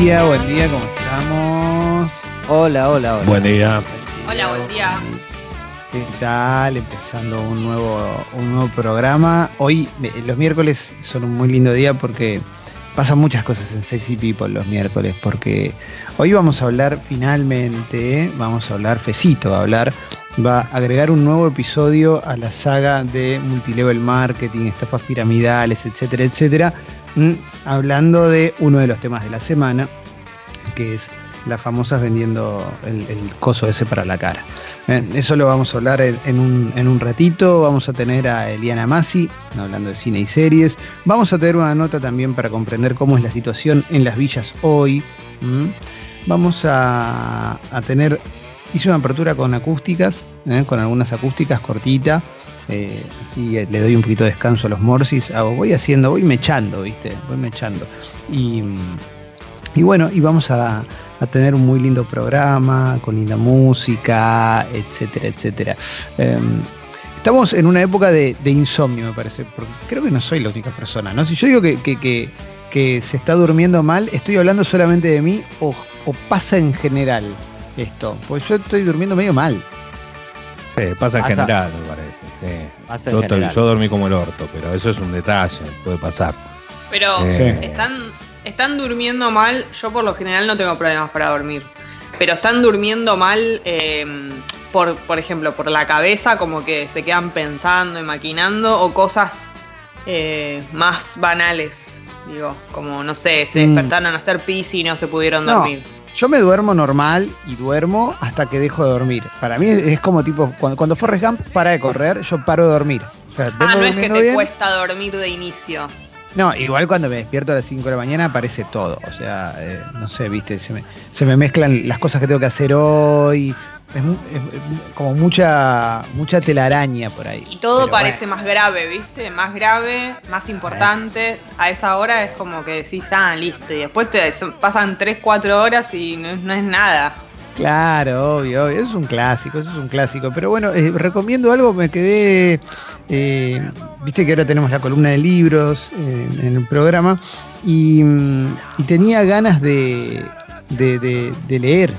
día, buen día, ¿cómo estamos? Hola, hola, hola. Buen día. Hola, buen día. ¿Qué tal? Empezando un nuevo, un nuevo programa. Hoy, los miércoles son un muy lindo día porque pasan muchas cosas en Sexy People los miércoles, porque hoy vamos a hablar finalmente, vamos a hablar, Fecito va a hablar, va a agregar un nuevo episodio a la saga de multilevel marketing, estafas piramidales, etcétera, etcétera, hablando de uno de los temas de la semana, que es las famosas vendiendo el, coso ese para la cara. Eh, eso lo vamos a hablar en, un, ratito. Vamos a tener a Eliana Masi hablando de cine y series. Vamos a tener una nota también para comprender cómo es la situación en las villas hoy. Vamos a, tener. Hice una apertura con acústicas, eh, con algunas acústicas cortita. Eh, así le doy un poquito de descanso a los morsis. voy haciendo, voy mechando, ¿viste? Voy mechando. Y, y bueno, y vamos a, tener un muy lindo programa, con linda música, etcétera, etcétera. Em, estamos en una época de, insomnio, me parece, porque creo que no soy la única persona, ¿no? Si yo digo que, que, se está durmiendo mal, ¿estoy hablando solamente de mí o, pasa en general esto? Pues yo estoy durmiendo medio mal. Sí, pasa, en general, me parece. Sí. yo, dormí como el orto, pero eso es un detalle, puede pasar. Pero eh, están están durmiendo mal, yo por lo general no tengo problemas para dormir, pero están durmiendo mal, em, por, por ejemplo, por la cabeza, como que se quedan pensando y maquinando, o cosas eh, más banales, digo, como, no sé, se mm. despertaron a hacer pis y no se pudieron dormir. Yo me duermo normal y duermo hasta que dejo de dormir. Para mí es, como tipo, cuando, cuando Forrest Gump para de correr, yo paro de dormir. ah, no es que te cuesta dormir de inicio. No, igual cuando me despierto a las 5 de la mañana aparece todo. O sea, eh, no sé, viste, se me, se me mezclan las cosas que tengo que hacer hoy. Es, como mucha mucha telaraña por ahí. Y todo parece más grave, ¿viste? Más grave, más importante. A esa hora es como que decís, ah, listo. Y después te pasan 3, 4 horas y no, es nada. Claro, obvio, obvio, eso es un clásico, eso es un clásico. Pero bueno, eh, recomiendo algo, me quedé eh, viste que ahora tenemos la columna de libros en, el programa y, tenía ganas de, leer.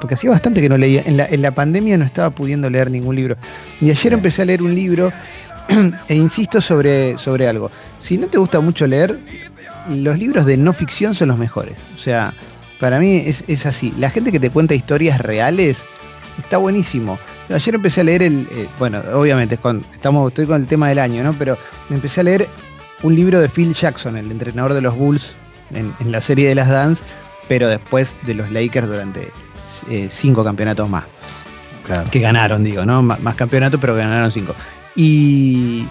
Porque hacía bastante que no leía. En la, pandemia no estaba pudiendo leer ningún libro. Y ayer empecé a leer un libro e insisto sobre, sobre algo. Si no te gusta mucho leer, los libros de no ficción son los mejores. O sea, para mí es, es así. La gente que te cuenta historias reales está buenísimo. Ayer empecé a leer el, eh, bueno, obviamente estamos, estoy con el tema del año, ¿no? Pero empecé a leer un libro de Phil Jackson, el entrenador de los Bulls en, la serie de las Dance, pero después de los Lakers durante eh, cinco campeonatos más. Que ganaron, digo, ¿no? más campeonatos, pero ganaron cinco. Y,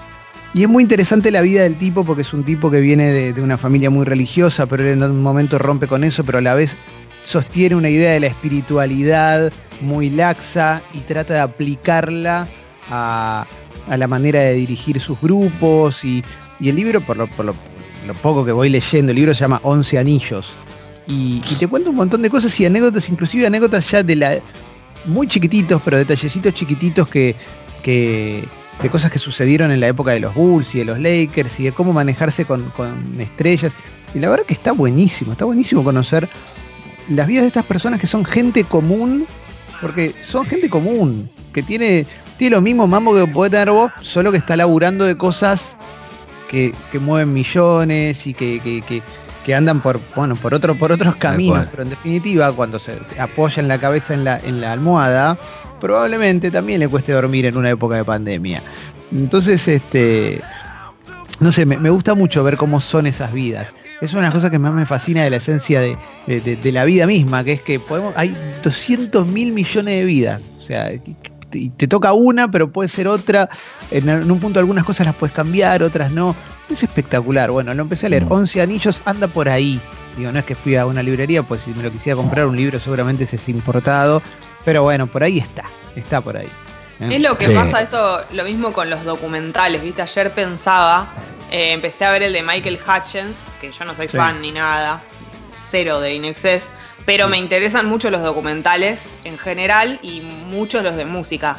y, es muy interesante la vida del tipo porque es un tipo que viene de, de, una familia muy religiosa, pero él en un momento rompe con eso, pero a la vez sostiene una idea de la espiritualidad muy laxa y trata de aplicarla a, la manera de dirigir sus grupos y, el libro, por lo, poco que voy leyendo, el libro se llama Once Anillos y, te cuenta un montón de cosas y anécdotas, inclusive anécdotas ya de la muy chiquititos, pero detallecitos chiquititos que, que de cosas que sucedieron en la época de los Bulls y de los Lakers y de cómo manejarse con, con estrellas. Y la verdad que está buenísimo, está buenísimo conocer las vidas de estas personas que son gente común, porque son gente común, que tiene, tiene lo mismo mambo que puede tener vos, solo que está laburando de cosas que, mueven millones y que, andan por, bueno, por, otro, por otros caminos, pero en definitiva, cuando se, apoya en la cabeza en la, en la almohada, probablemente también le cueste dormir en una época de pandemia. Entonces, este no sé, me, gusta mucho ver cómo son esas vidas. Es una cosa que más me fascina de la esencia de, la vida misma, que es que podemos, hay 200 mil millones de vidas. O sea, y te toca una, pero puede ser otra. En, un punto algunas cosas las puedes cambiar, otras no. Es espectacular. Bueno, lo empecé a leer. 11 mm. anillos anda por ahí. Digo, no es que fui a una librería, pues si me lo quisiera comprar un libro seguramente ese es importado. Pero bueno, por ahí está. Está por ahí. ¿eh? Es lo que pasa eso, lo mismo con los documentales, ¿viste? Ayer pensaba eh, empecé a ver el de Michael Hutchins, que yo no soy fan ni nada, cero de Inexcess, pero me interesan mucho los documentales en general y muchos los de música.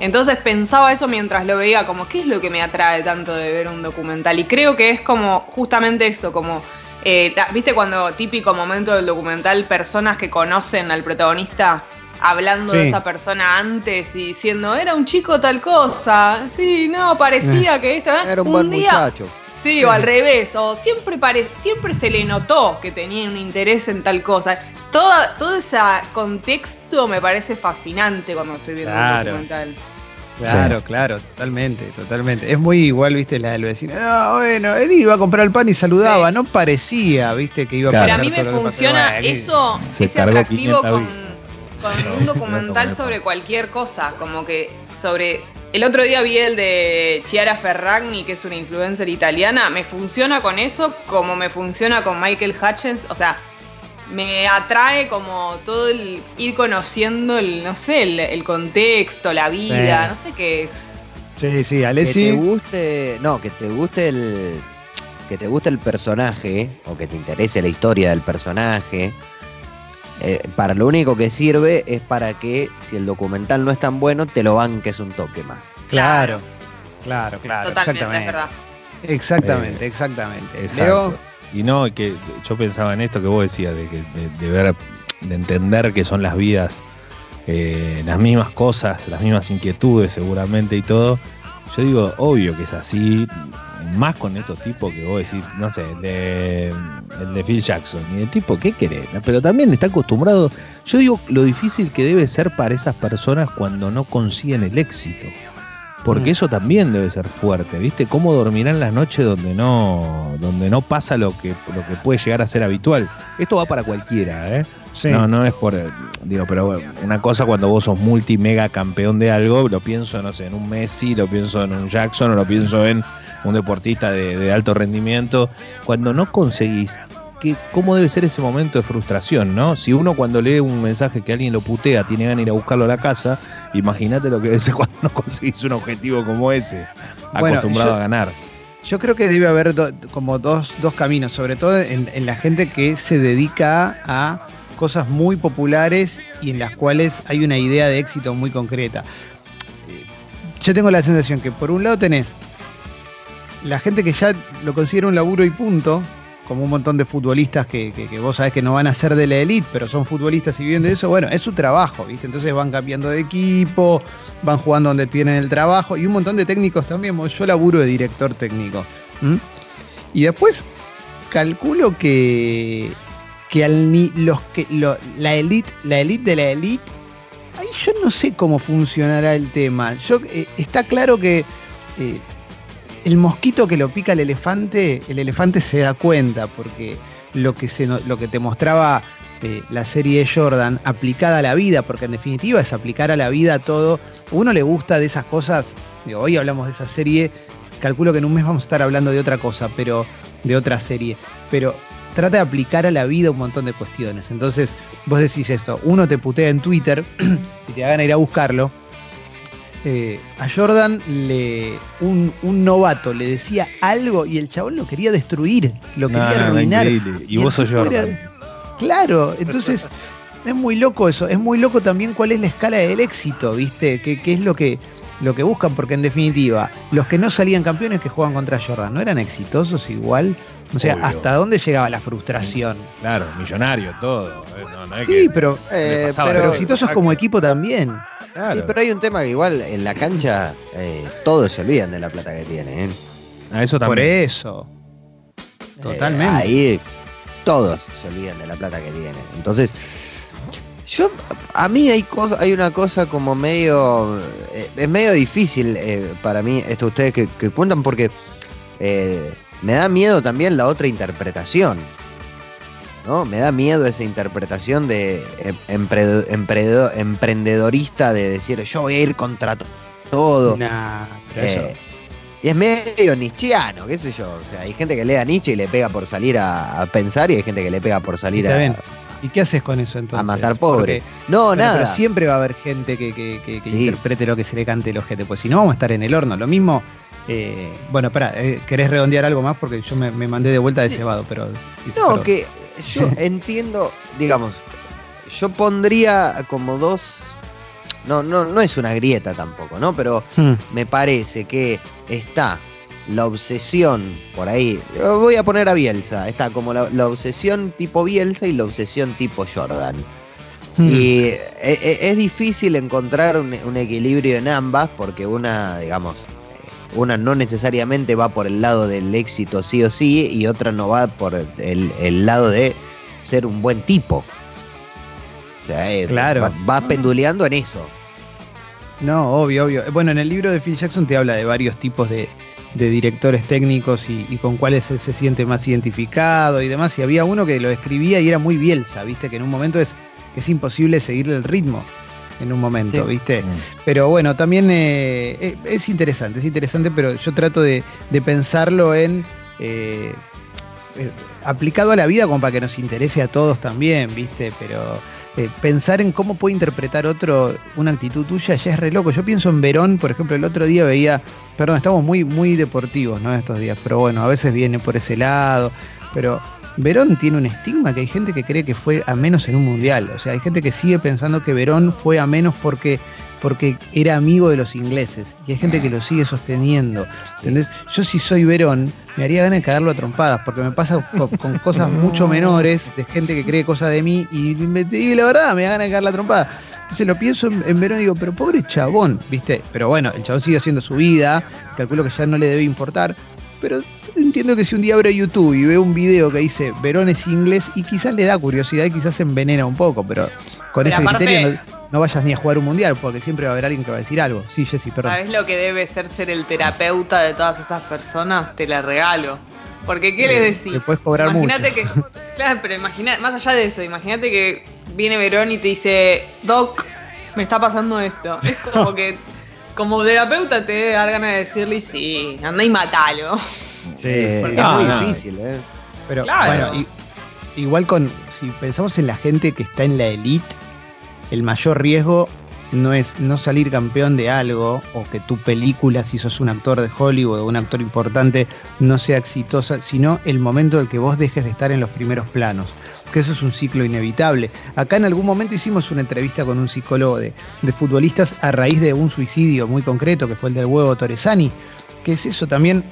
Entonces pensaba eso mientras lo veía, como qué es lo que me atrae tanto de ver un documental. Y creo que es como justamente eso, como Eh, ¿Viste cuando típico momento del documental, personas que conocen al protagonista hablando de esa persona antes y diciendo, era un chico tal cosa? Sí, no, parecía eh, que esto... ¿eh? Era un, buen muchacho. Sí, o al revés, o siempre, siempre se le notó que tenía un interés en tal cosa. Todo, todo ese contexto me parece fascinante cuando estoy viendo el documental. Claro, claro, totalmente, totalmente. Es muy igual, viste, la del vecino. No, bueno, Eddie iba a comprar el pan y saludaba, no parecía, viste, que iba a Pero a mí me funciona eso, ese atractivo con, con un documental sobre cualquier cosa, como que sobre el otro día vi el de Chiara Ferragni, que es una influencer italiana. Me funciona con eso como me funciona con Michael Hutchins. O sea, me atrae como todo el ir conociendo el, no sé, el, contexto, la vida, no sé qué es. Sí, sí, Alessi. Que te guste, no, que te guste el, que te guste el personaje, o que te interese la historia del personaje. Eh, para lo único que sirve es para que si el documental no es tan bueno, te lo banques un toque más. Claro, claro, claro. exactamente. Exactamente, exactamente. Y no, que yo pensaba en esto que vos decías, de, de, ver, de entender que son las vidas eh, las mismas cosas, las mismas inquietudes seguramente y todo. Yo digo, obvio que es así, más con estos tipos que vos decís, no sé, el de, el de Phil Jackson, y de tipo, ¿qué querés? Pero también está acostumbrado, yo digo, lo difícil que debe ser para esas personas cuando no consiguen el éxito. Porque mm. eso también debe ser fuerte, ¿viste? ¿Cómo dormirán las noches donde no, donde no pasa lo que, lo que puede llegar a ser habitual? Esto va para cualquiera, ¿eh? No, no es por. Digo, pero una cosa cuando vos sos multi mega campeón de algo, lo pienso, no sé, en un Messi, lo pienso en un Jackson, o lo pienso en un deportista de, alto rendimiento, cuando no conseguís, que, ¿cómo debe ser ese momento de frustración, no? Si uno cuando lee un mensaje que alguien lo putea, tiene ganas de ir a buscarlo a la casa, imagínate lo que debe ser cuando no conseguís un objetivo como ese, acostumbrado a ganar. Yo creo que debe haber como dos, dos, caminos, sobre todo en, en la gente que se dedica a cosas muy populares y en las cuales hay una idea de éxito muy concreta. Yo tengo la sensación que por un lado tenés la gente que ya lo considera un laburo y punto, como un montón de futbolistas que, vos sabés que no van a ser de la elite, pero son futbolistas y viven de eso, bueno, es su trabajo, ¿viste? Entonces van cambiando de equipo, van jugando donde tienen el trabajo, y un montón de técnicos también, yo laburo de director técnico. Y después calculo que, que al, los que la elite, la de la elite, ahí yo no sé cómo funcionará el tema. Yo, eh, está claro que eh, el mosquito que lo pica el elefante, el elefante se da cuenta, porque lo que, se, lo que te mostraba eh, la serie Jordan aplicada a la vida, porque en definitiva es aplicar a la vida todo. uno le gusta de esas cosas, hoy hablamos de esa serie, calculo que en un mes vamos a estar hablando de otra cosa, pero de otra serie, pero trata de aplicar a la vida un montón de cuestiones. Entonces, vos decís esto, uno te putea en Twitter y te hagan ir a buscarlo, eh, a Jordan le un, novato le decía algo y el chabón lo quería destruir, lo quería arruinar. y, vos sos Jordan. Claro, entonces es muy loco eso, es muy loco también cuál es la escala del éxito, ¿viste? ¿Qué, es lo que, lo que buscan? Porque en definitiva, los que no salían campeones que juegan contra Jordan, ¿no eran exitosos igual? O sea, ¿hasta dónde llegaba la frustración? Claro, millonario, todo. Eh, sí, pero, eh, pero exitosos como equipo también. Sí, pero hay un tema que igual en la cancha eh, todos se olvidan de la plata que tienen. ¿eh? A eso también. Por eso. Eh, Totalmente. ahí todos se olvidan de la plata que tienen. Entonces, yo, a mí hay, hay una cosa como medio, es medio difícil para mí, esto ustedes que, que cuentan, porque me da miedo también la otra interpretación. ¿no? Me da miedo esa interpretación de em, emprendedorista de decir yo voy a ir contra todo. Eh, y es medio nichiano, qué sé yo. O sea, hay gente que lee a Nietzsche y le pega por salir a, pensar y hay gente que le pega por salir a, ¿Y qué haces con eso entonces? A matar pobre. no, nada. Pero siempre va a haber gente que, interprete lo que se le cante el ojete. Pues si no, vamos a estar en el horno. Lo mismo. Eh, bueno, espera, eh, ¿querés redondear algo más? Porque yo me, mandé de vuelta de cebado, pero. No, que yo entiendo, digamos, yo pondría como dos. No, no, no es una grieta tampoco, ¿no? Pero hmm. me parece que está la obsesión por ahí. Voy a poner a Bielsa. Está como la, obsesión tipo Bielsa y la obsesión tipo Jordan. Hmm. Y e, e, es, difícil encontrar un, equilibrio en ambas porque una, digamos, una no necesariamente va por el lado del éxito sí o sí y otra no va por el, lado de ser un buen tipo. O sea, claro. va penduleando en eso. No, obvio, obvio. Bueno, en el libro de Phil Jackson te habla de varios tipos de, directores técnicos y, con cuáles se, se, siente más identificado y demás. Y había uno que lo escribía y era muy bielsa, ¿viste? Que en un momento es, es imposible seguirle el ritmo. En un momento, ¿viste? Pero bueno, también eh, eh, es interesante, es interesante, pero yo trato de, pensarlo en. Eh, aplicado a la vida como para que nos interese a todos también, ¿viste? Pero eh, pensar en cómo puede interpretar otro una actitud tuya ya es re loco. Yo pienso en Verón, por ejemplo, el otro día veía, perdón, estamos muy, muy deportivos, ¿no? Estos días, pero bueno, a veces viene por ese lado, pero Verón tiene un estigma que hay gente que cree que fue a menos en un mundial. O sea, hay gente que sigue pensando que Verón fue a menos porque porque era amigo de los ingleses. Y hay gente que lo sigue sosteniendo. ¿Entendés? Yo si soy Verón, me haría ganas de cagarlo a trompadas, porque me pasa con, cosas mucho menores, de gente que cree cosas de mí, y, la verdad, me da ganas de cagarlo a trompadas. Entonces lo pienso en, Verón y digo, pero pobre chabón, ¿viste? Pero bueno, el chabón sigue haciendo su vida, calculo que ya no le debe importar. Pero entiendo que si un día abre YouTube y ve un video que dice Verón es inglés y quizás le da curiosidad y quizás se envenena un poco, pero con ese criterio no vayas ni a jugar un mundial, porque siempre va a haber alguien que va a decir algo. Sí, Jessy, perdón. ¿Sabes lo que debe ser ser el terapeuta de todas esas personas? Te la regalo. Porque, ¿qué le decís? Te puedes cobrar imagínate que. Claro, pero imagina, más allá de eso, imagínate que viene Verón y te dice, Doc, me está pasando esto. Es como que. Como terapeuta te da ganas de decirle, sí, anda y matalo. Sí, es muy difícil, ¿eh? Pero bueno, igual con. Si pensamos en la gente que está en la elite el mayor riesgo no es no salir campeón de algo o que tu película, si sos un actor de Hollywood o un actor importante, no sea exitosa, sino el momento en que vos dejes de estar en los primeros planos. Que eso es un ciclo inevitable. Acá en algún momento hicimos una entrevista con un psicólogo de, de futbolistas a raíz de un suicidio muy concreto, que fue el del huevo Torresani. Que es eso también.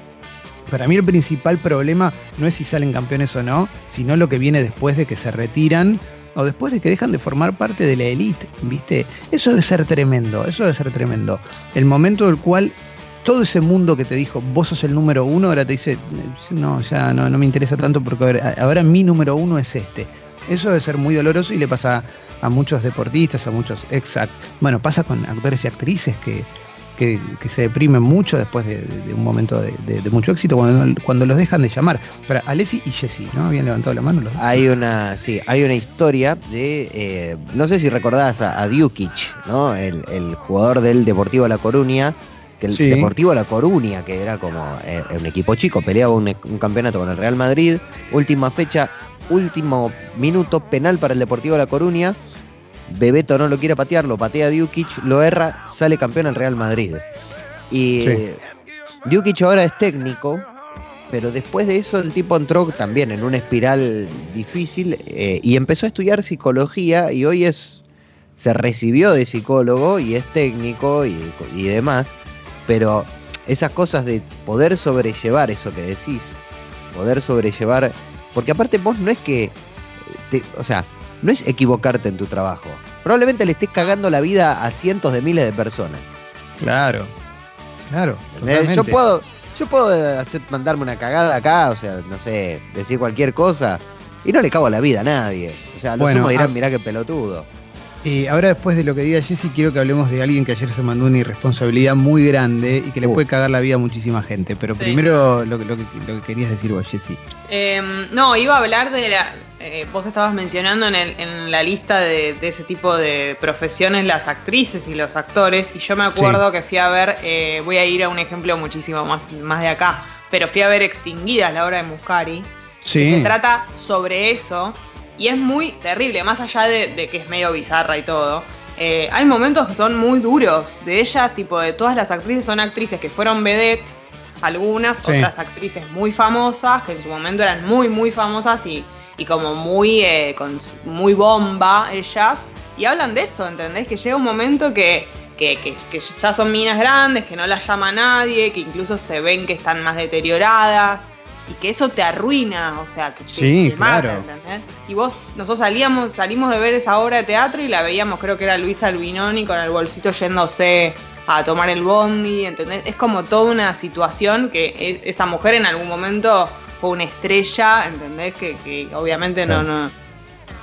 Para mí el principal problema no es si salen campeones o no, sino lo que viene después de que se retiran o después de que dejan de formar parte de la élite, ¿viste? Eso debe ser tremendo, eso debe ser tremendo. El momento del cual todo ese mundo que te dijo, vos sos el número uno, ahora te dice, no, ya no, no me interesa tanto porque ahora mi número uno es este. Eso debe ser muy doloroso y le pasa a muchos deportistas, a muchos exact. Bueno, pasa con actores y actrices que, que, se deprimen mucho después de, un momento de, mucho éxito cuando, cuando los dejan de llamar. Para Alessi y Jesse, ¿no? Habían levantado la mano Hay una, sí, hay una historia de, eh, no sé si recordás a, a ¿no? El, jugador del Deportivo La Coruña, que el Deportivo La Coruña, que era como eh, un equipo chico, peleaba un, un campeonato con el Real Madrid, última fecha, último minuto, penal para el Deportivo La Coruña Bebeto no lo quiere patear, lo patea Djukic, lo erra, sale campeón el Real Madrid. Y sí. ahora es técnico, pero después de eso el tipo entró también en una espiral difícil eh, y empezó a estudiar psicología y hoy es se recibió de psicólogo y es técnico y, demás, pero esas cosas de poder sobrellevar eso que decís, poder sobrellevar, porque aparte vos no es que, o sea, no es equivocarte en tu trabajo. Probablemente le estés cagando la vida a cientos de miles de personas. Claro, claro. Yo puedo, yo puedo hacer, mandarme una cagada acá, o sea, no sé, decir cualquier cosa, y no le cago la vida a nadie. O sea, los bueno, dirán, mirá qué pelotudo. Y ahora después de lo que diga Jesse, quiero que hablemos de alguien que ayer se mandó una irresponsabilidad muy grande y que le uh. puede cagar la vida a muchísima gente. Pero primero lo, lo, que, querías decir vos, Jesse. Em, no, iba a hablar de la... Eh, vos estabas mencionando en, la lista de, ese tipo de profesiones las actrices y los actores y yo me acuerdo que fui a ver, eh, voy a ir a un ejemplo muchísimo más, más de acá, pero fui a ver Extinguidas, la obra de Muscari. Sí. se trata sobre eso y es muy terrible, más allá de, que es medio bizarra y todo. Eh, hay momentos que son muy duros de ellas, tipo de todas las actrices son actrices que fueron vedette, algunas, otras actrices muy famosas, que en su momento eran muy, muy famosas y, como muy, eh, con, muy bomba ellas. Y hablan de eso, ¿entendés? Que llega un momento que que, ya son minas grandes, que no las llama nadie, que incluso se ven que están más deterioradas y que eso te arruina, o sea, que te, sí, claro. Y vos, nosotros salíamos, salimos de ver esa obra de teatro y la veíamos, creo que era Luisa Albinoni con el bolsito yéndose a tomar el bondi, ¿entendés? Es como toda una situación que e, esa mujer en algún momento fue una estrella, ¿entendés? Que, obviamente no, no,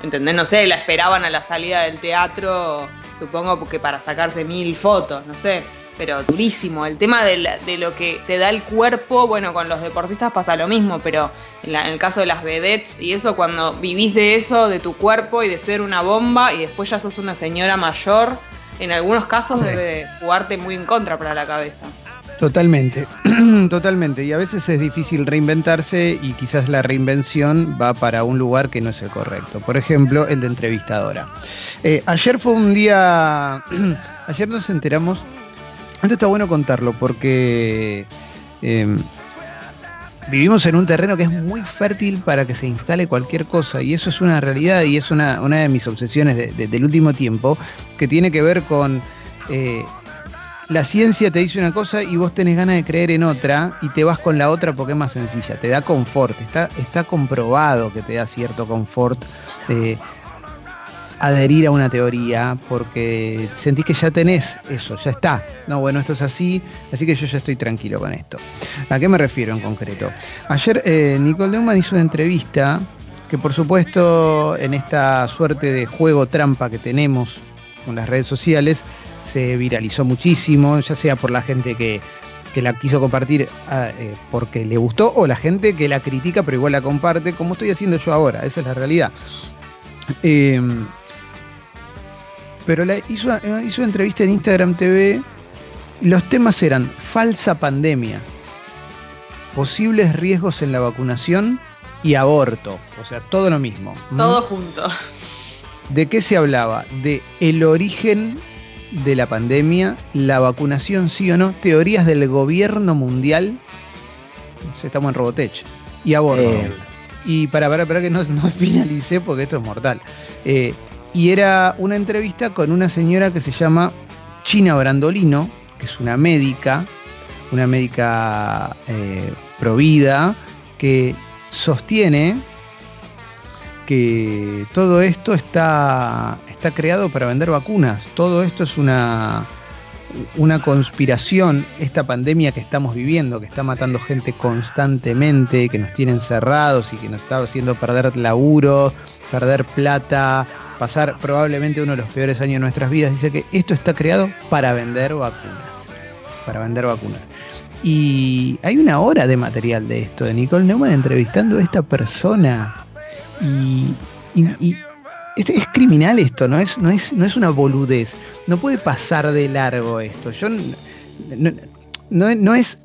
¿entendés? No sé, la esperaban a la salida del teatro supongo porque para sacarse mil fotos, no sé, pero durísimo. El tema de, lo que te da el cuerpo, bueno, con los deportistas pasa lo mismo, pero en, el caso de las vedettes y eso, cuando vivís de eso, de tu cuerpo y de ser una bomba y después ya sos una señora mayor, en algunos casos debe jugarte muy en contra para la cabeza. Totalmente, totalmente. Y a veces es difícil reinventarse y quizás la reinvención va para un lugar que no es el correcto. Por ejemplo, el de entrevistadora. Eh, ayer fue un día, ayer nos enteramos, esto está bueno contarlo porque em, vivimos en un terreno que es muy fértil para que se instale cualquier cosa y eso es una realidad y es una, de mis obsesiones del último tiempo que tiene que ver con... Eh, la ciencia te dice una cosa y vos tenés ganas de creer en otra y te vas con la otra porque es más sencilla, te da confort, está, está comprobado que te da cierto confort eh, adherir a una teoría porque sentís que ya tenés eso, ya está. No, bueno, esto es así, así que yo ya estoy tranquilo con esto. ¿A qué me refiero en concreto? Ayer eh, Nicole Neumann hizo una entrevista que por supuesto en esta suerte de juego trampa que tenemos con las redes sociales, se viralizó muchísimo, ya sea por la gente que, la quiso compartir ah, eh, porque le gustó o la gente que la critica pero igual la comparte, como estoy haciendo yo ahora, esa es la realidad. Em, pero la hizo, hizo una entrevista en Instagram TV. Los temas eran falsa pandemia, posibles riesgos en la vacunación y aborto. O sea, todo lo mismo. Todo junto. ¿De qué se hablaba? De el origen de la pandemia, la vacunación sí o no, teorías del gobierno mundial, estamos en Robotech, y aborto. Eh. Y para, para, para que no, no finalicé porque esto es mortal. Eh, y era una entrevista con una señora que se llama China Brandolino, que es una médica, una médica eh, provida, que sostiene que todo esto está, está creado para vender vacunas. Todo esto es una, una conspiración, esta pandemia que estamos viviendo, que está matando gente constantemente, que nos tiene encerrados y que nos está haciendo perder laburo, perder plata, pasar probablemente uno de los peores años de nuestras vidas. Dice que esto está creado para vender vacunas. Para vender vacunas. Y hay una hora de material de esto, de Nicole Neumann entrevistando a esta persona y, es, criminal esto, ¿no? Es, no, es, no es una boludez. No puede pasar de largo esto. Yo no, es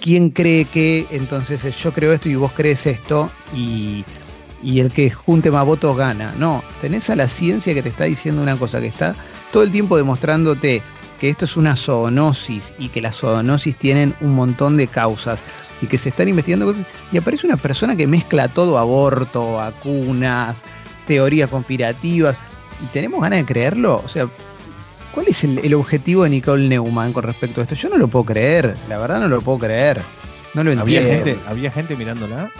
quien cree que entonces yo creo esto y vos crees esto y, y el que junte más votos gana. No, tenés a la ciencia que te está diciendo una cosa, que está todo el tiempo demostrándote que esto es una zoonosis y que las zoonosis tienen un montón de causas y que se están investigando cosas, y aparece una persona que mezcla todo, aborto, vacunas, teorías conspirativas, y tenemos ganas de creerlo. O sea, ¿cuál es el, objetivo de Nicole Neumann con respecto a esto? Yo no lo puedo creer, la verdad no lo puedo creer. No lo entiendo. ¿Había gente, ¿había gente mirándola?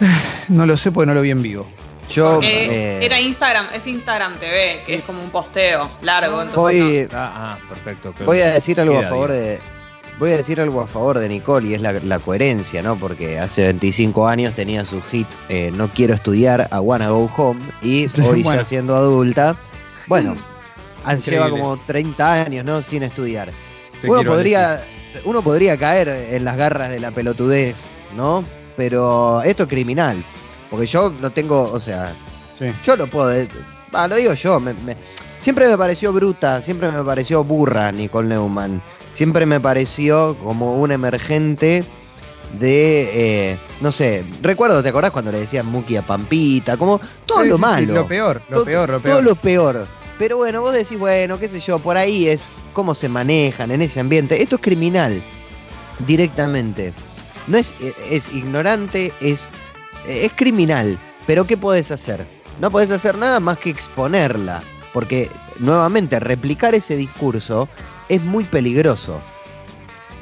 No lo sé porque no lo vi en vivo. Yo, eh, era Instagram, es Instagram TV, que es como un posteo largo. Entonces ah, ah, perfecto. Voy a decir algo a favor de, voy a decir algo a favor de Nicole y es la, coherencia, ¿no? Porque hace 25 años tenía su hit eh, No quiero estudiar, I wanna go home y hoy ya siendo adulta, bueno, lleva como 30 años, ¿no? Sin estudiar. Uno podría, uno podría caer en las garras de la pelotudez, ¿no? Pero esto es criminal. Porque yo no tengo, o sea, yo lo puedo, lo digo yo, siempre me pareció bruta, siempre me pareció burra Nicole Neumann siempre me pareció como un emergente de, eh, no sé, recuerdo, ¿te acordás cuando le decían Muki a Pampita? Como todo lo malo. lo peor, lo peor, lo peor. Todo lo peor. Pero bueno, vos decís, bueno, qué sé yo, por ahí es cómo se manejan en ese ambiente. Esto es criminal, directamente. No es, es ignorante, es, es criminal. Pero ¿qué podés hacer? No podés hacer nada más que exponerla. Porque nuevamente, replicar ese discurso es muy peligroso.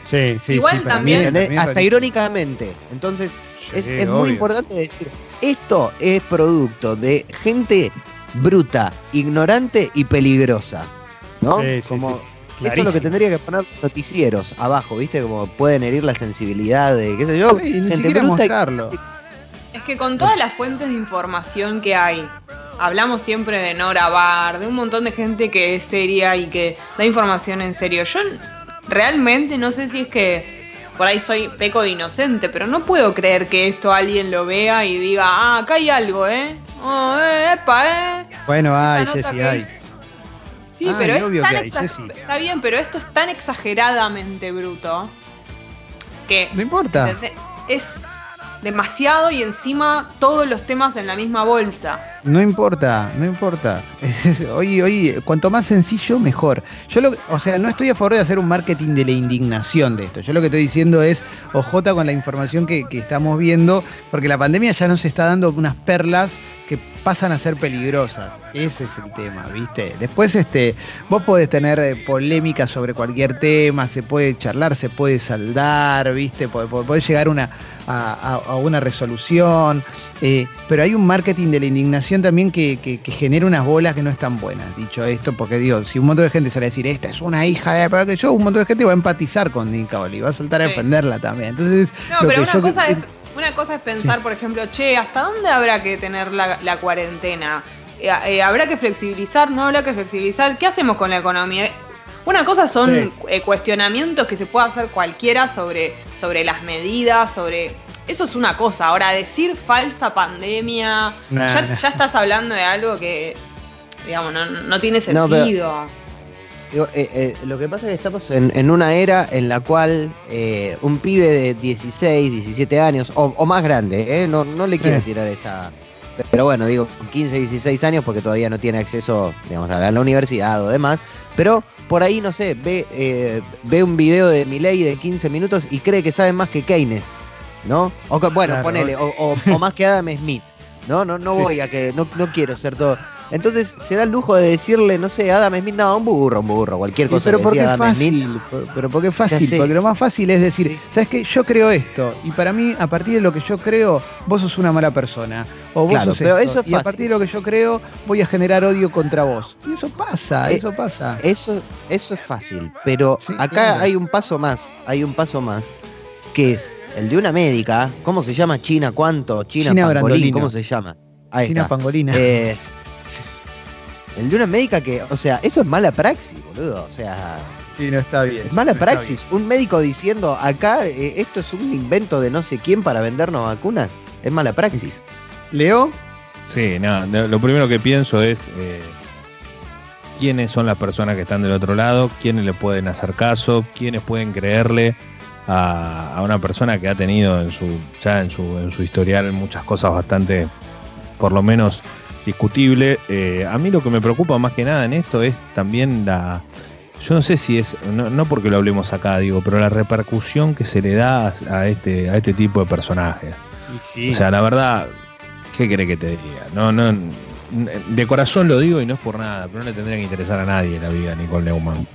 Sí, sí, Igual también, hasta irónicamente. Entonces, es, muy importante decir, esto es producto de gente bruta, ignorante y peligrosa. ¿No? Como esto es lo que tendría que poner noticieros abajo, ¿viste? Como pueden herir la sensibilidad de, qué sé yo, gente bruta Es que con todas las fuentes de información que hay, hablamos siempre de no grabar, de un montón de gente que es seria y que da información en serio. Yo realmente no sé si es que por ahí soy peco de inocente, pero no puedo creer que esto alguien lo vea y diga, ah, acá hay algo, ¿eh? Oh, eh, epa, ¿eh? Bueno, hay, Ceci, hay. Sí, pero es tan Está bien, pero esto es tan exageradamente bruto que. No importa. Es demasiado y encima todos los temas en la misma bolsa. No importa, no importa. oye, oye, cuanto más sencillo, mejor. Yo lo, o sea, no estoy a favor de hacer un marketing de la indignación de esto. Yo lo que estoy diciendo es, ojota con la información que, que estamos viendo, porque la pandemia ya nos está dando unas perlas que pasan a ser peligrosas. Ese es el tema, ¿viste? Después, este, vos podés tener eh, polémica sobre cualquier tema, se puede charlar, se puede saldar, ¿viste? Podés llegar una, a, una resolución. Eh, pero hay un marketing de la indignación también que, genera unas bolas que no están buenas, dicho esto, porque digo, si un montón de gente sale a decir, esta es una hija de que yo, un montón de gente va a empatizar con Nika Oli, va a saltar a defenderla también. Entonces, no, pero una cosa es una cosa es pensar, por ejemplo, che, ¿hasta dónde habrá que tener la, cuarentena? Eh, eh, ¿Habrá que flexibilizar? ¿No habrá que flexibilizar? ¿Qué hacemos con la economía? Una cosa son eh, cuestionamientos que se puede hacer cualquiera sobre, sobre las medidas, sobre... Eso es una cosa. Ahora, decir falsa pandemia, ya, estás hablando de algo que, digamos, no, tiene sentido. Eh, eh, lo que pasa es que estamos en, una era en la cual eh, un pibe de 16, 17 años, o, más grande, no, no le quiero tirar esta. Pero bueno, digo 15, 16 años porque todavía no tiene acceso, digamos, a la universidad o demás. Pero por ahí, no sé, ve, ve un video de Miley de 15 minutos y cree que sabe más que Keynes, ¿no? O, bueno, ponele, o, más que Adam Smith. No, no, no voy a que, no, no quiero ser todo. Entonces se da el lujo de decirle, no sé, Adam Smith, no, un burro, un burro, cualquier cosa. pero porque es fácil, pero porque es fácil, porque lo más fácil es decir, ¿sabes qué? Yo creo esto, y para mí, a partir de lo que yo creo, vos sos una mala persona. O vos sos pero eso y a partir de lo que yo creo, voy a generar odio contra vos. Y eso pasa, eh, eso pasa. Eso, eso es fácil, pero acá hay un paso más, hay un paso más, que es el de una médica, ¿cómo se llama? China, ¿cuánto? China, China ¿cómo se llama? China Pangolina. Eh, el de una médica que, o sea, eso es mala praxis, boludo. O sea. Sí, no está bien. Es mala praxis. Un médico diciendo, acá eh, esto es un invento de no sé quién para vendernos vacunas. Es mala praxis. ¿Leo? Sí, no, lo primero que pienso es eh, quiénes son las personas que están del otro lado, quiénes le pueden hacer caso, quiénes pueden creerle a, a, una persona que ha tenido en su, ya en su, en su historial muchas cosas bastante, por lo menos, discutible. Eh, a mí lo que me preocupa más que nada en esto es también la. Yo no sé si es, no, porque lo hablemos acá, digo, pero la repercusión que se le da a este, a este tipo de personajes. O sea, la verdad, ¿qué cree que te diga? No, no, de corazón lo digo y no es por nada, pero no le tendría que interesar a nadie la vida Nicole Neumann.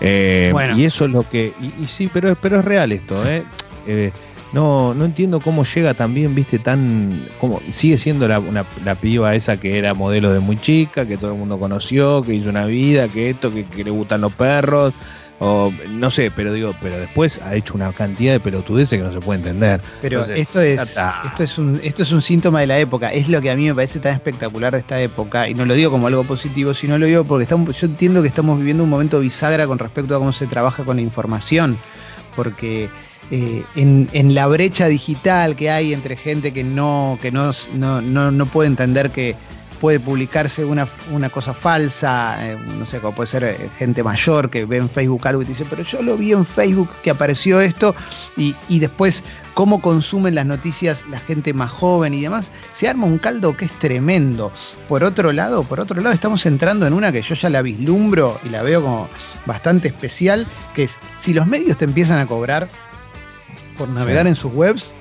Eh, Y eso es lo que. Y, sí, pero, pero es real esto, ¿eh? eh no, no entiendo cómo llega también, viste, tan. Como, sigue siendo la, la piba esa que era modelo de muy chica, que todo el mundo conoció, que hizo una vida, que esto, que, le gustan los perros. O no sé, pero digo, pero después ha hecho una cantidad de pelotudeces que no se puede entender. Pero esto es, esto es un, esto es un síntoma de la época, es lo que a mí me parece tan espectacular de esta época, y no lo digo como algo positivo, sino lo digo porque estamos, yo entiendo que estamos viviendo un momento bisagra con respecto a cómo se trabaja con la información, porque eh, en, la brecha digital que hay entre gente que no, que no, no, puede entender que puede publicarse una, una cosa falsa, eh, no sé, como puede ser eh, gente mayor que ve en Facebook algo y dice, pero yo lo vi en Facebook que apareció esto, y, y después cómo consumen las noticias la gente más joven y demás, se arma un caldo que es tremendo. Por otro lado, por otro lado, estamos entrando en una que yo ya la vislumbro y la veo como bastante especial, que es si los medios te empiezan a cobrar por navegar en sus webs,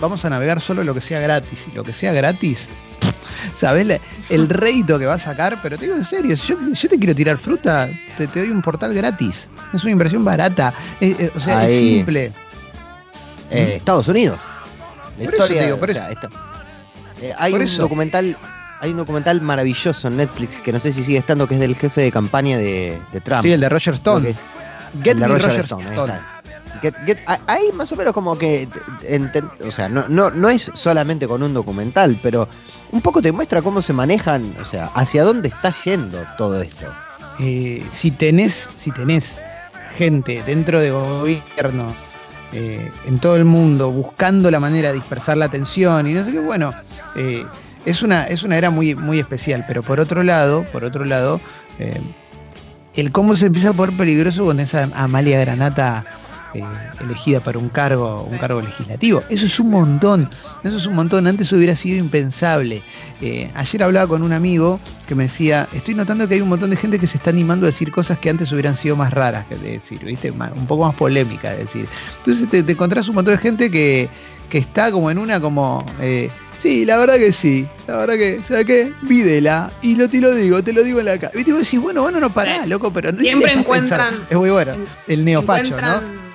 vamos a navegar solo lo que sea gratis. Y lo que sea gratis, ¿sabes el rédito que va a sacar? Pero te digo en serio, si yo, te quiero tirar fruta, te, doy un portal gratis. Es una inversión barata. o sea, es simple. Eh, Estados Unidos. La historia, digo, hay un documental hay un documental maravilloso en Netflix que no sé si sigue estando, que es del jefe de campaña de, Trump. Sí, el de Roger Stone. Get me Roger, Stone. Ahí más o menos como que, o sea, no, no, no es solamente con un documental, pero un poco te muestra cómo se manejan, o sea, hacia dónde está yendo todo esto. Eh, si tenés, si tenés gente dentro de gobierno eh, en todo el mundo buscando la manera de dispersar la atención y no sé qué, bueno, eh, es, una, es una era muy, muy especial, pero por otro lado, por otro lado, el cómo se empieza a poner peligroso con esa Amalia Granata eh, elegida para un cargo, un cargo legislativo. Eso es un montón, eso es un montón. Antes hubiera sido impensable. Eh, ayer hablaba con un amigo que me decía, estoy notando que hay un montón de gente que se está animando a decir cosas que antes hubieran sido más raras que decir, ¿viste? un poco más polémicas de decir. Entonces te, encontrás un montón de gente que, está como en una como... Eh, Sí, la verdad que sí. La verdad que, ¿sabes qué? Vídela. Y lo te lo digo, te lo digo en la cara. Y vos decís, bueno, bueno, no pará, loco, pero no Siempre encuentran. Es muy bueno. El neofacho, ¿no?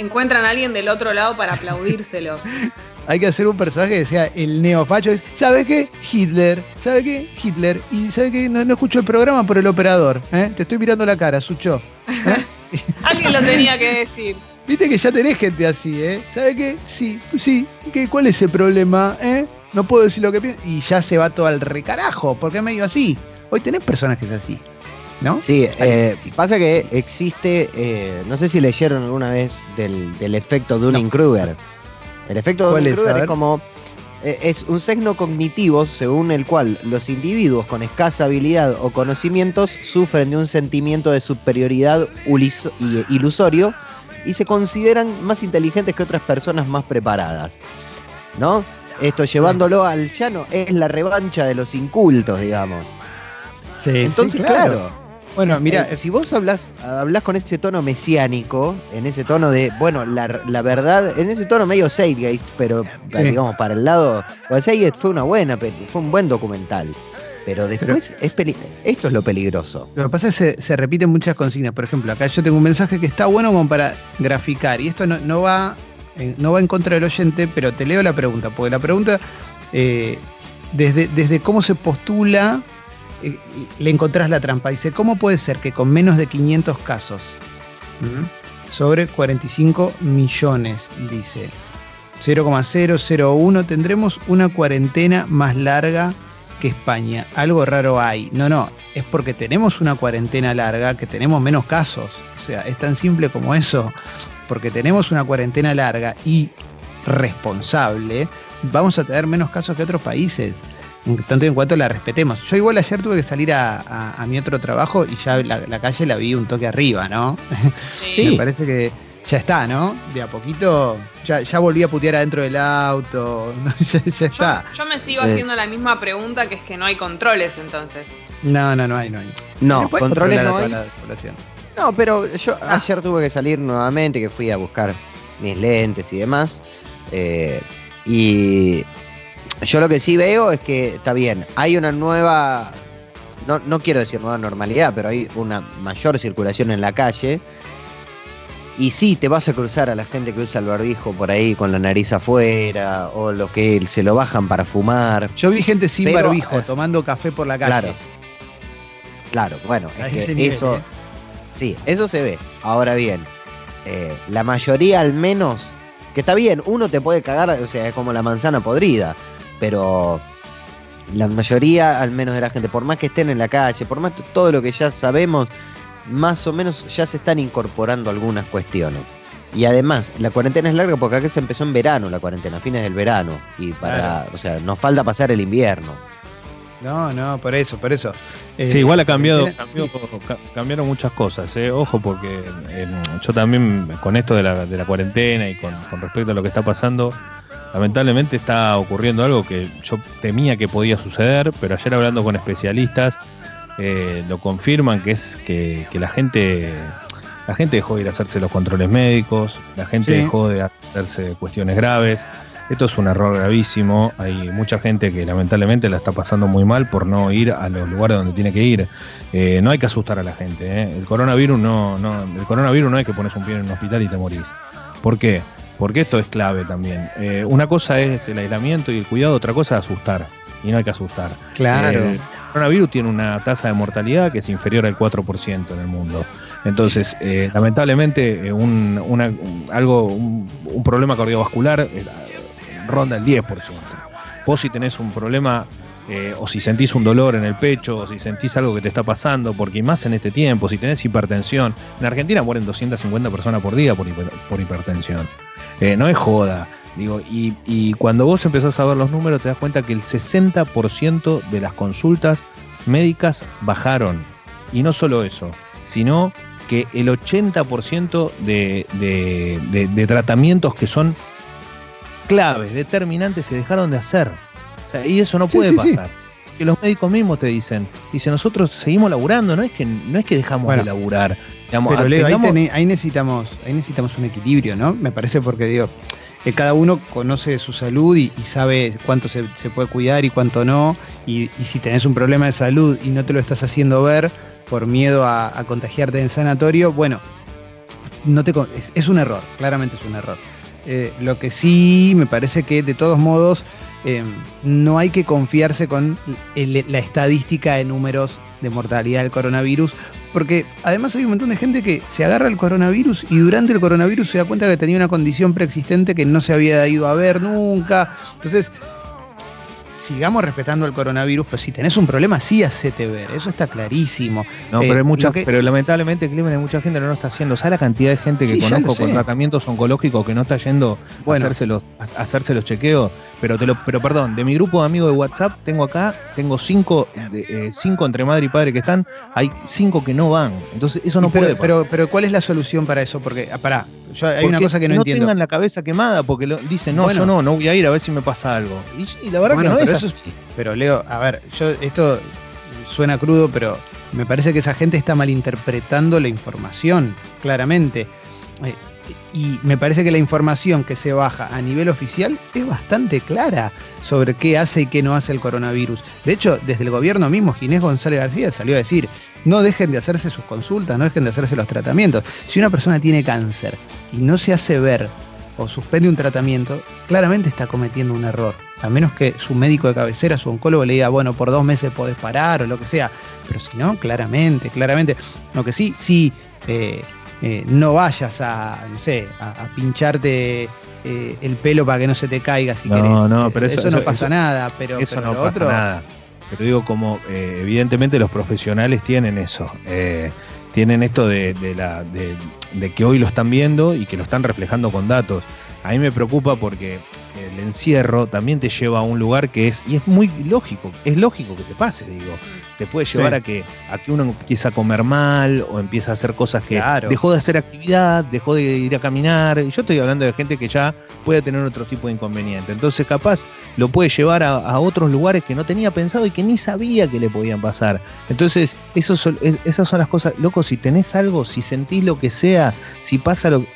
Encuentran a alguien del otro lado para aplaudírselos. Hay que hacer un personaje que sea el neofacho. ¿Sabe qué? Hitler. ¿Sabe qué? Hitler. Y ¿sabe qué? No, escucho el programa por el operador. ¿eh? Te estoy mirando la cara, Sucho. ¿eh? alguien lo tenía que decir. Viste que ya tenés gente así, ¿eh? ¿Sabe qué? Sí, sí. ¿Qué, ¿Cuál es el problema? ¿Eh? no puedo decir lo que pienso, y ya se va todo al recarajo, porque es medio así. Hoy tenés personajes así, ¿no? Sí, eh, pasa que existe, eh, no sé si leyeron alguna vez del, efecto Dunning-Kruger. El efecto Dunning-Kruger es, como, eh, es un signo cognitivo según el cual los individuos con escasa habilidad o conocimientos sufren de un sentimiento de superioridad ilusorio y se consideran más inteligentes que otras personas más preparadas. ¿No? Esto llevándolo al llano es la revancha de los incultos, digamos. Sí, Entonces, claro. Bueno, mira, eh, si vos hablas, hablas con ese tono mesiánico, en ese tono de, bueno, la, verdad, en ese tono medio Zeitgeist, pero digamos para el lado, pues fue una buena, fue un buen documental. Pero después es esto es lo peligroso. Lo que pasa es que se, repiten muchas consignas. Por ejemplo, acá yo tengo un mensaje que está bueno como para graficar. Y esto no, no va no va en contra del oyente, pero te leo la pregunta, porque la pregunta, eh, desde, desde cómo se postula, eh, le encontrás la trampa. Dice, ¿cómo puede ser que con menos de 500 casos, sobre 45 millones, dice, 0,001, tendremos una cuarentena más larga que España. Algo raro hay. No, no, es porque tenemos una cuarentena larga que tenemos menos casos. O sea, es tan simple como eso porque tenemos una cuarentena larga y responsable, vamos a tener menos casos que otros países, tanto en cuanto la respetemos. Yo igual ayer tuve que salir a, mi otro trabajo y ya la, calle la vi un toque arriba, ¿no? Sí. Me parece que ya está, ¿no? De a poquito, ya, ya volví a putear adentro del auto, ya, está. Yo, me sigo haciendo la misma pregunta, que es que no hay controles entonces. No, no, no hay, no hay. No, controles no hay. No, pero yo ah. ayer tuve que salir nuevamente, que fui a buscar mis lentes y demás. Eh, y yo lo que sí veo es que está bien, hay una nueva, no, no quiero decir nueva normalidad, pero hay una mayor circulación en la calle. Y sí, te vas a cruzar a la gente que usa el barbijo por ahí con la nariz afuera, o lo que se lo bajan para fumar. Yo vi gente sin barbijo eh, tomando café por la calle. Claro, claro bueno, es que eso, ¿eh? Sí, eso se ve. Ahora bien, eh, la mayoría al menos, que está bien, uno te puede cagar, o sea, es como la manzana podrida, pero la mayoría al menos de la gente, por más que estén en la calle, por más que todo lo que ya sabemos, más o menos ya se están incorporando algunas cuestiones. Y además, la cuarentena es larga porque acá se empezó en verano la cuarentena, fines del verano. Y para, o sea, nos falta pasar el invierno. No, no, por eso, por eso. sí, igual ha cambiado, cambiaron muchas cosas, eh. ojo, porque eh, yo también con esto de la, de la cuarentena y con, respecto a lo que está pasando, lamentablemente está ocurriendo algo que yo temía que podía suceder, pero ayer hablando con especialistas eh, lo confirman, que es que, la gente la gente dejó de ir a hacerse los controles médicos, la gente dejó de hacerse cuestiones graves, Esto es un error gravísimo. Hay mucha gente que lamentablemente la está pasando muy mal por no ir a los lugares donde tiene que ir. Eh, no hay que asustar a la gente. ¿eh? El coronavirus no, no, el coronavirus no es que pones un pie en un hospital y te morís. ¿Por qué? Porque esto es clave también. Eh, una cosa es el aislamiento y el cuidado, otra cosa es asustar. Y no hay que asustar. Claro. el coronavirus tiene una tasa de mortalidad que es inferior al 4% en el mundo. Entonces, eh, lamentablemente, eh, un, una, algo, un, problema cardiovascular eh, ronda el 10%. Vos si tenés un problema o si sentís un dolor en el pecho, o si sentís algo que te está pasando, porque más en este tiempo, si tenés hipertensión, en Argentina mueren 250 personas por día por, por hipertensión. No es joda. Digo, y, y, cuando vos empezás a ver los números, te das cuenta que el 60% de las consultas médicas bajaron. Y no solo eso, sino que el 80% de, de, tratamientos que son claves, determinantes, se dejaron de hacer. y eso no puede pasar. Que los médicos mismos te dicen, dice nosotros seguimos laburando, no es que, no es que dejamos de laburar. Pero Leo, ahí, necesitamos, ahí necesitamos un equilibrio, ¿no? Me parece porque digo, que cada uno conoce su salud y, sabe cuánto se, puede cuidar y cuánto no. Y, y si tenés un problema de salud y no te lo estás haciendo ver, por miedo a, contagiarte en sanatorio, bueno, no te, es, un error, claramente es un error. Eh, lo que sí me parece que de todos modos eh, no hay que confiarse con la estadística de números de mortalidad del coronavirus, porque además hay un montón de gente que se agarra el coronavirus y durante el coronavirus se da cuenta que tenía una condición preexistente que no se había ido a ver nunca. Entonces, sigamos respetando el coronavirus, pero si tenés un problema, sí hacete ver, eso está clarísimo. No, pero, hay eh, mucha, pero lamentablemente, Clemen, hay mucha gente que no lo está haciendo. ¿Sabes la cantidad de gente que conozco con tratamientos oncológicos que no está yendo a, hacerse los, hacerse los chequeos? Pero, te lo, pero perdón, de mi grupo de amigos de WhatsApp, tengo acá, tengo cinco, eh, cinco entre madre y padre que están, hay cinco que no van. Entonces, eso no puede Pero, pero, ¿cuál es la solución para eso? Porque, ah, pará, yo, hay una cosa que no, entiendo. Tengan la cabeza quemada porque lo, dicen, no, yo no, no voy a ir a ver si me pasa algo. Y, la verdad que no es así. pero Leo, a ver, yo esto suena crudo, pero me parece que esa gente está malinterpretando la información, claramente. Y me parece que la información que se baja a nivel oficial es bastante clara sobre qué hace y qué no hace el coronavirus. De hecho, desde el gobierno mismo, Ginés González García salió a decir, no dejen de hacerse sus consultas, no dejen de hacerse los tratamientos. Si una persona tiene cáncer y no se hace ver o suspende un tratamiento, claramente está cometiendo un error. A menos que su médico de cabecera, su oncólogo, le diga, bueno, por dos meses podés parar o lo que sea. Pero si no, claramente, claramente. Lo que sí, sí, eh, eh, no vayas a, no sé, a, pincharte eh, el pelo para que no se te caiga si no, No, pero eso, no pasa nada. Pero, eso no pasa nada. Pero digo, como evidentemente los profesionales tienen eso. tienen esto de, la, de que hoy lo están viendo y que lo están reflejando con datos. A mí me preocupa porque el encierro también te lleva a un lugar que es, y es muy lógico, es lógico que te pase, digo. Te puede llevar a, que, a que uno empieza a comer mal o empieza a hacer cosas que dejó de hacer actividad, dejó de ir a caminar. Y yo estoy hablando de gente que ya puede tener otro tipo de inconveniente. Entonces, capaz lo puede llevar a, otros lugares que no tenía pensado y que ni sabía que le podían pasar. Entonces, eso esas son las cosas. Loco, si tenés algo, si sentís lo que sea, si pasa lo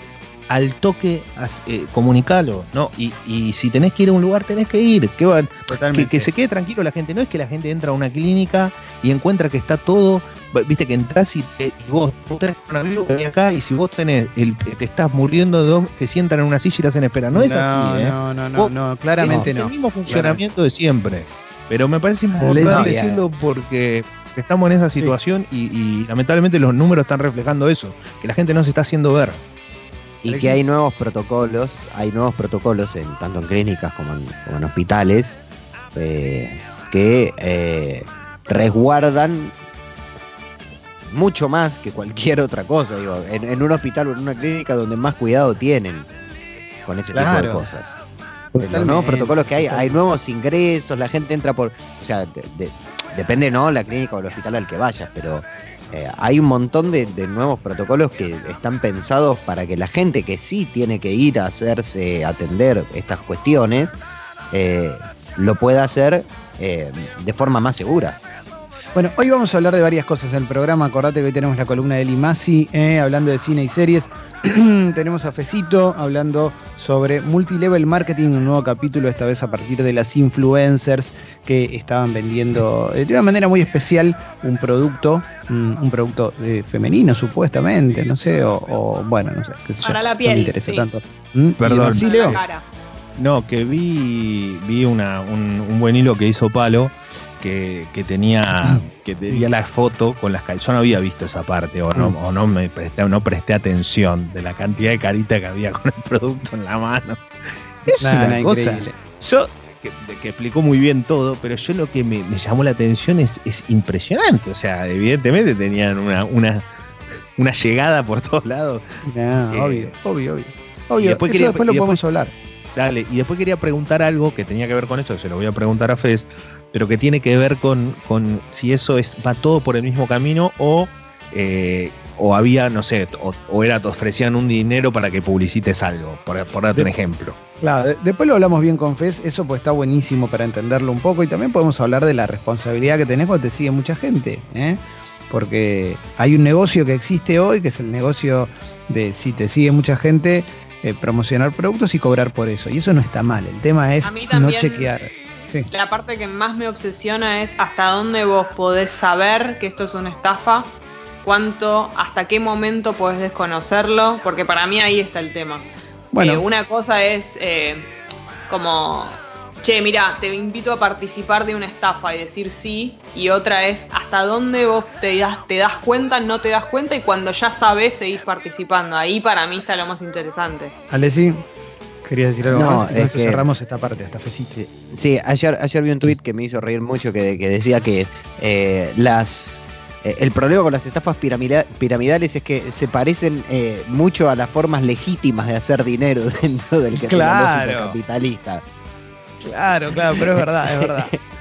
al toque eh, comunicalo, ¿no? Y, y, si tenés que ir a un lugar, tenés que ir. Que, que, que, se quede tranquilo la gente. No es que la gente entra a una clínica y encuentra que está todo. Viste que entras y, vos, tenés coronavirus, acá y si vos tenés el, te estás muriendo, te sientan en una silla y te hacen esperar. No es así, ¿eh? No, no, no, no claramente es no. el mismo funcionamiento de siempre. Pero me parece importante decirlo porque estamos en esa situación y, y lamentablemente los números están reflejando eso, que la gente no se está haciendo ver. Y que hay nuevos protocolos, hay nuevos protocolos en, tanto en clínicas como en, hospitales eh, que eh, resguardan mucho más que cualquier otra cosa. Digo, en, un hospital o en una clínica donde más cuidado tienen con ese tipo de cosas. Los nuevos protocolos que hay, hay nuevos ingresos, la gente entra por. O sea, depende, ¿no? La clínica o el hospital al que vayas, pero eh, hay un montón de, nuevos protocolos que están pensados para que la gente que sí tiene que ir a hacerse atender estas cuestiones eh, lo pueda hacer eh, de forma más segura. Bueno, hoy vamos a hablar de varias cosas en el programa. Acordate que hoy tenemos la columna de Limasi eh, hablando de cine y series. tenemos a Fecito hablando sobre multilevel marketing, un nuevo capítulo, esta vez a partir de las influencers que estaban vendiendo de una manera muy especial un producto, mm, un producto eh, femenino supuestamente, no sé, o, bueno, no sé, qué sé Para la piel. No me interesa tanto. ¿Mm? Perdón. ¿Sí, Leo? No, que vi, vi una, un buen hilo que hizo Palo que, tenía que tenía la foto con las caritas. Yo no había visto esa parte o no, o no me presté, no presté atención de la cantidad de carita que había con el producto en la mano. Es una cosa. Yo que, explicó muy bien todo, pero yo lo que me, llamó la atención es, es, impresionante. O sea, evidentemente tenían una, una, una llegada por todos lados. obvio, obvio, obvio. después, después lo podemos hablar. Dale, y después quería preguntar algo que tenía que ver con eso, se lo voy a preguntar a Fez, pero que tiene que ver con, con si eso es, va todo por el mismo camino o, eh, o había, no sé, o, era, te ofrecían un dinero para que publicites algo, por, por darte un ejemplo. Claro, después lo hablamos bien con Fez, eso pues está buenísimo para entenderlo un poco y también podemos hablar de la responsabilidad que tenés cuando te sigue mucha gente, ¿eh? porque hay un negocio que existe hoy, que es el negocio de si te sigue mucha gente, eh, promocionar productos y cobrar por eso. Y eso no está mal, el tema es no chequear. La parte que más me obsesiona es hasta dónde vos podés saber que esto es una estafa, cuánto, hasta qué momento podés desconocerlo, porque para mí ahí está el tema. Bueno. Eh, una cosa es eh, como, che, mira, te invito a participar de una estafa y decir sí, y otra es hasta dónde vos te das, te das cuenta, no te das cuenta, y cuando ya sabes seguís participando. Ahí para mí está lo más interesante. Alessi. ¿Querías decir algo más? Es que, cerramos esta parte, esta fecita. Sí, ayer, ayer vi un tuit que me hizo reír mucho que, decía que eh, las eh, el problema con las estafas piramidales es que se parecen eh, mucho a las formas legítimas de hacer dinero dentro del claro. capitalista. Claro, claro, pero es verdad, es verdad.